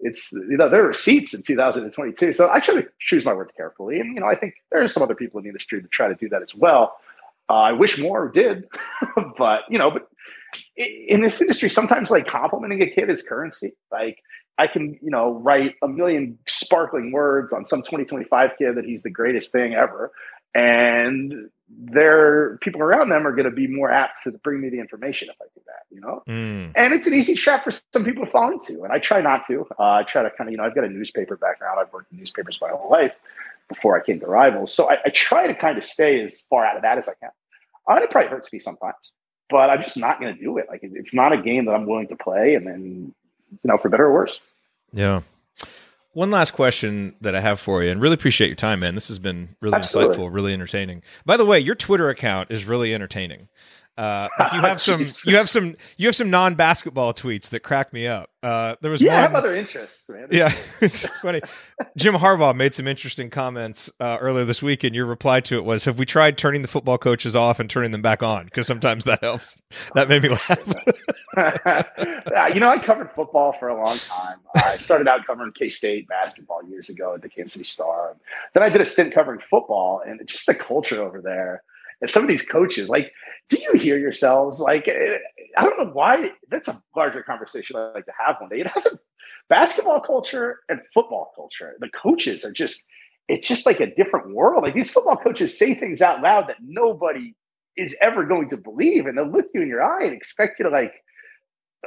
[SPEAKER 3] it's you know there are seats in 2022. So I try to choose my words carefully, and you know I think there are some other people in the industry that try to do that as well. Uh, I wish more did, but you know, but in this industry, sometimes like complimenting a kid is currency. Like I can, you know, write a million sparkling words on some 2025 kid that he's the greatest thing ever. And their people around them are going to be more apt to bring me the information if I do that, you know? Mm. And it's an easy trap for some people to fall into. And I try not to. Uh, I try to kind of, you know, I've got a newspaper background. I've worked in newspapers my whole life before I came to Rivals. So I, I try to kind of stay as far out of that as I can. And it probably hurts me sometimes but I'm just not going to do it. Like it's not a game that I'm willing to play, and then you know, for better or worse.
[SPEAKER 1] Yeah. One last question that I have for you, and really appreciate your time, man. This has been really Absolutely. insightful, really entertaining. By the way, your Twitter account is really entertaining. Uh, you have some, you have some, you have some non-basketball tweets that crack me up. Uh, there was
[SPEAKER 3] yeah,
[SPEAKER 1] one,
[SPEAKER 3] I have other interests, man.
[SPEAKER 1] Yeah, it's funny. Jim Harbaugh made some interesting comments uh, earlier this week, and your reply to it was, "Have we tried turning the football coaches off and turning them back on? Because sometimes that helps." That made me laugh.
[SPEAKER 3] you know, I covered football for a long time. I started out covering K State basketball years ago at the Kansas City Star. Then I did a stint covering football, and just the culture over there and some of these coaches, like, do you hear yourselves? Like, eh, I don't know why. That's a larger conversation I like to have one day. It has a basketball culture and football culture. The coaches are just, it's just like a different world. Like these football coaches say things out loud that nobody is ever going to believe, and they'll look you in your eye and expect you to like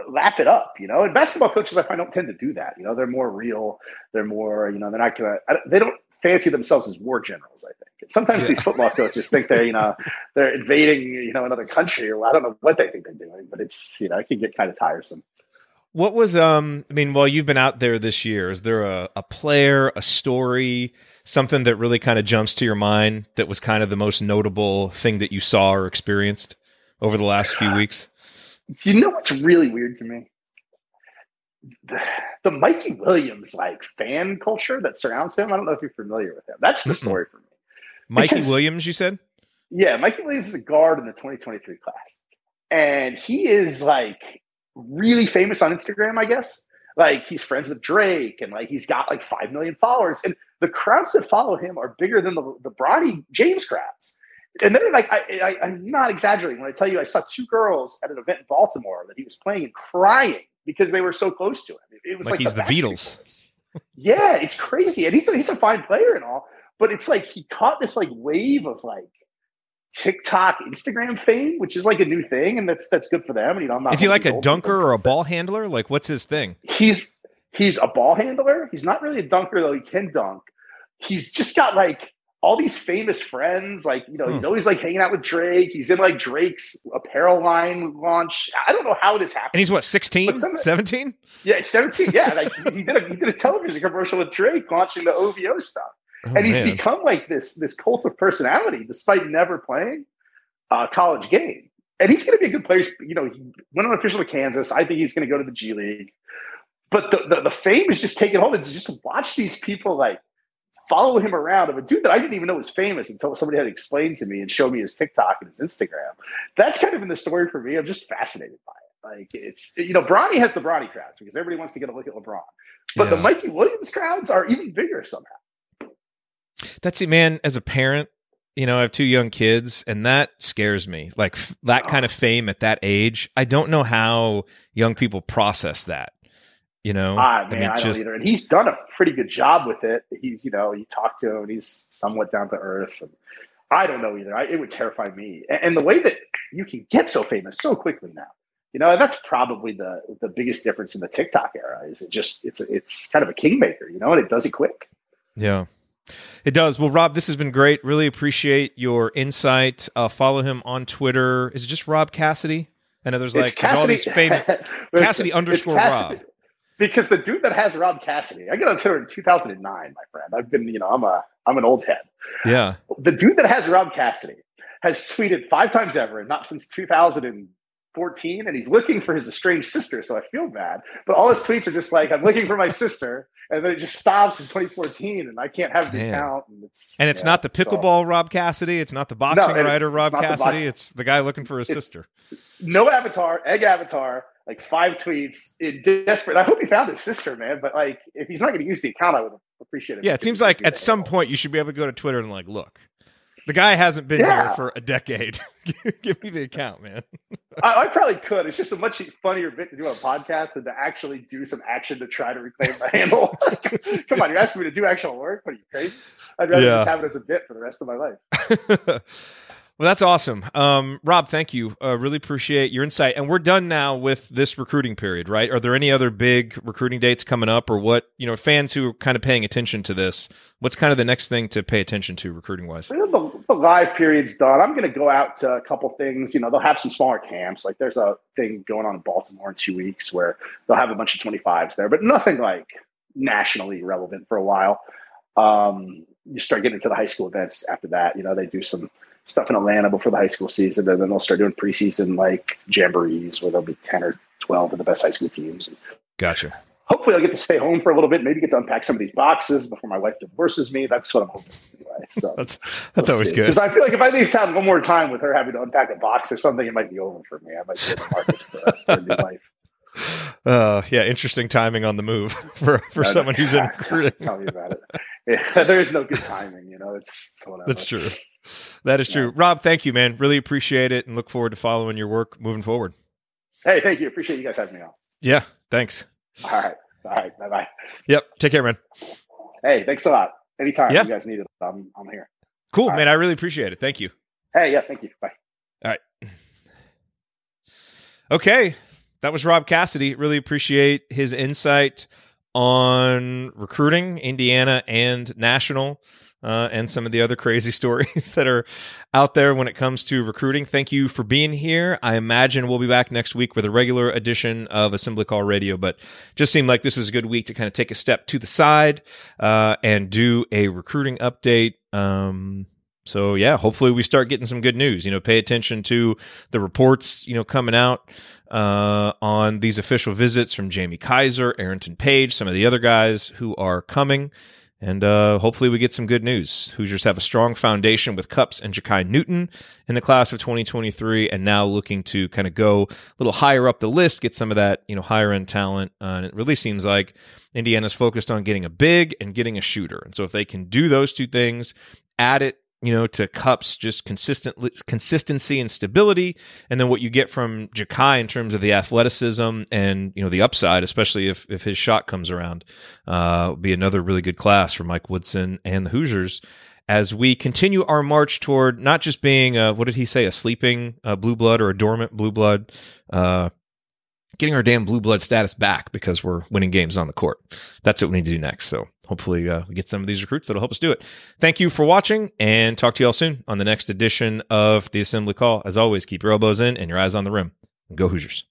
[SPEAKER 3] lap it up, you know. And basketball coaches, I find, don't tend to do that. You know, they're more real. They're more, you know, they're not gonna. They don't fancy themselves as war generals. I think Sometimes
[SPEAKER 1] Yeah.
[SPEAKER 3] these football coaches think they're, you know, they're invading, you know, another country or I don't know what they think they're doing, but it's, you know, it can get kind of tiresome.
[SPEAKER 1] What was um I mean, while you've been out there this year, is there a, a player, a story, something that really kind of jumps to your mind that was kind of the most notable thing that you saw or experienced over the last few weeks?
[SPEAKER 3] You know what's really weird to me? The, the Mikey Williams like fan culture that surrounds him. I don't know if you're familiar with him. That's the story for me.
[SPEAKER 1] Mikey
[SPEAKER 3] Because-
[SPEAKER 1] Williams, you said?
[SPEAKER 3] Yeah, Mikey Williams is a guard in the 2023 class. And he is like really famous on Instagram, I guess. Like he's friends with Drake and like he's got like 5 million followers. And the crowds that follow him are bigger than the, the Bronny James crowds. And they're like, I, I, I'm not exaggerating when I tell you I saw two girls at an event in Baltimore that he was playing and crying because they were so close to him. It, was
[SPEAKER 1] Like
[SPEAKER 3] like,
[SPEAKER 1] he's the Beatles.
[SPEAKER 3] Boys. Yeah, it's crazy. And he's a, he's a fine player and all, but it's like he caught this like wave of like TikTok, Instagram fame, which is like a new thing, and that's that's good for them. And you know, I'm not
[SPEAKER 1] Is he like a dunker or a ball handler? Like what's his thing?
[SPEAKER 3] He's he's a ball handler. He's not really a dunker though. He can dunk. He's just got like all these famous friends. Like you know, he's hmm. always like hanging out with Drake. He's in like Drake's apparel line launch. I don't know how this happened.
[SPEAKER 1] And he's what, 16, 17?
[SPEAKER 3] yeah, 17. Yeah, like he did a he did a television commercial with Drake launching the OVO stuff.
[SPEAKER 1] Oh,
[SPEAKER 3] and he's
[SPEAKER 1] man.
[SPEAKER 3] become like this this cult of personality despite never playing a college game. And he's going to be a good player. You know, he went unofficial to Kansas. I think he's going to go to the G League. But the, the, the fame is just taking hold. And just watch these people like follow him around of a dude that I didn't even know was famous until somebody had explained to me and showed me his TikTok and his Instagram. That's kind of been the story for me. I'm just fascinated by it. Like it's you know, Bronny has the Bronny crowds because everybody wants to get a look at LeBron. But the Mikey Williams crowds are even bigger somehow.
[SPEAKER 1] That's it, man. As a parent, you know, I have two young kids, and that scares me. Like f- that oh. kind of fame at that age. I don't know how young people process that. You know,
[SPEAKER 3] Ah, man, I,
[SPEAKER 1] mean,
[SPEAKER 3] don't either. And he's done a pretty good job with it. He's, you know, you talk to him, and he's somewhat down to earth. And I don't know either. I, it would terrify me. And, and the way that you can get so famous so quickly now, you know, that's probably the the biggest difference in the TikTok era. Is it just it's it's kind of a kingmaker, you know, and it does it quick.
[SPEAKER 1] Yeah. It does. Well, Rob, this has been great. Really appreciate your insight. Uh, follow him on Twitter. Is it just Rob Cassidy? I know there's like there's all these famous Cassidy underscore
[SPEAKER 3] Cassidy.
[SPEAKER 1] Rob.
[SPEAKER 3] Because the dude that has Rob Cassidy, I got on Twitter in 2009, my friend. I've been, you know, I'm a I'm an old head.
[SPEAKER 1] Yeah.
[SPEAKER 3] the dude that has Rob Cassidy has tweeted five times ever and not since 2014. And he's looking for his estranged sister. So I feel bad. But all his tweets are just like, I'm looking for my sister. And then it just stops in 2014 and I can't have the
[SPEAKER 1] Man.
[SPEAKER 3] account. And it's,
[SPEAKER 1] And it's
[SPEAKER 3] yeah,
[SPEAKER 1] not the
[SPEAKER 3] so-
[SPEAKER 1] pickleball Rob Cassidy. It's not the boxing
[SPEAKER 3] it's-
[SPEAKER 1] writer Rob
[SPEAKER 3] it's not the
[SPEAKER 1] Cassidy. It's the guy looking for his
[SPEAKER 3] It's-
[SPEAKER 1] sister.
[SPEAKER 3] no avatar, egg avatar, like five tweets in desperate. I hope he found his sister, man. But like, if he's not going to use the account, I would appreciate it.
[SPEAKER 1] Yeah, it seems like at some point you should be able to go to Twitter and like, look, the guy hasn't been
[SPEAKER 3] Yeah.
[SPEAKER 1] here for a decade. Give me the account, man.
[SPEAKER 3] I, I probably could. It's just a much funnier bit to do on a podcast than to actually do some action to try to reclaim the handle. Come on, you're asking me to do actual work? What are you crazy? I'd rather
[SPEAKER 1] Yeah.
[SPEAKER 3] just have it as a bit for the rest of my life.
[SPEAKER 1] well, that's awesome. Um, Rob, thank you. Uh, really appreciate your insight. And we're done now with this recruiting period, right? Are there any other big recruiting dates coming up or what, you know, fans who are kind of paying attention to this, what's kind of the next thing to pay attention to recruiting wise?
[SPEAKER 3] The, the live period's done. I'm going to go out to a couple things. You know, they'll have some smaller camps. Like there's a thing going on in Baltimore in two weeks where they'll have a bunch of 25s there, but nothing like nationally relevant for a while. Um, you start getting into the high school events after that. You know, they do some stuff in Atlanta before the high school season, and then they'll start doing preseason like jamborees where there'll be 10 or 12 of the best high school teams.
[SPEAKER 1] Gotcha.
[SPEAKER 3] hopefully I'll get to stay home for a little bit, maybe get to unpack some of these boxes before my wife divorces me. That's what I'm hoping. Anyway. So
[SPEAKER 1] That's, that's always good.
[SPEAKER 3] because I feel like if I leave town one more time with her having to unpack a box or something, it might be over for me. I might be in the market for, for a new life.
[SPEAKER 1] Uh, yeah, interesting timing on the move for, for
[SPEAKER 3] Uh,
[SPEAKER 1] someone who's in
[SPEAKER 3] Tell me about it. Yeah, there is no good timing, you know. It's, it's whatever.
[SPEAKER 1] That's true. That is true. Rob, thank you, man. Really appreciate it and look forward to following your work moving forward.
[SPEAKER 3] Hey, thank you. Appreciate you guys having me on.
[SPEAKER 1] Yeah, thanks.
[SPEAKER 3] All right. All right. Bye bye.
[SPEAKER 1] Yep. Take care, man.
[SPEAKER 3] Hey, thanks a lot. Anytime
[SPEAKER 1] Yeah.
[SPEAKER 3] you guys need it, I'm, I'm here.
[SPEAKER 1] Cool,
[SPEAKER 3] All
[SPEAKER 1] man. I really appreciate it. Thank you.
[SPEAKER 3] Hey, yeah, thank you. Bye. All right.
[SPEAKER 1] Okay. That was Rob Cassidy. Really appreciate his insight on recruiting, Indiana and national. Uh, and some of the other crazy stories that are out there when it comes to recruiting. Thank you for being here. I imagine we'll be back next week with a regular edition of Assembly Call Radio, but just seemed like this was a good week to kind of take a step to the side uh, and do a recruiting update. Um, so yeah, hopefully we start getting some good news. You know, pay attention to the reports, you know, coming out uh, on these official visits from Jamie Kaiser, Arrington Page, some of the other guys who are coming. And uh, hopefully we get some good news. Hoosiers have a strong foundation with Cupps and Jakai Newton in the class of 2023, and now looking to kind of go a little higher up the list, get some of that you know higher end talent. Uh, and it really seems like Indiana's focused on getting a big and getting a shooter. And so if they can do those two things, add it you know, to Cupps' just consistent consistency and stability, and then what you get from Jakai in terms of the athleticism and you know the upside, especially if if his shot comes around, uh, be another really good class for Mike Woodson and the Hoosiers. As we continue our march toward not just being a, what did he say? A sleeping uh, blue blood or a dormant blue blood, uh, getting our damn blue blood status back because we're winning games on the court. That's what we need to do next. So hopefully uh, we get some of these recruits that'll help us do it. Thank you for watching and talk to you all soon on the next edition of the Assembly Call. As always, keep your elbows in and your eyes on the rim. Go Hoosiers.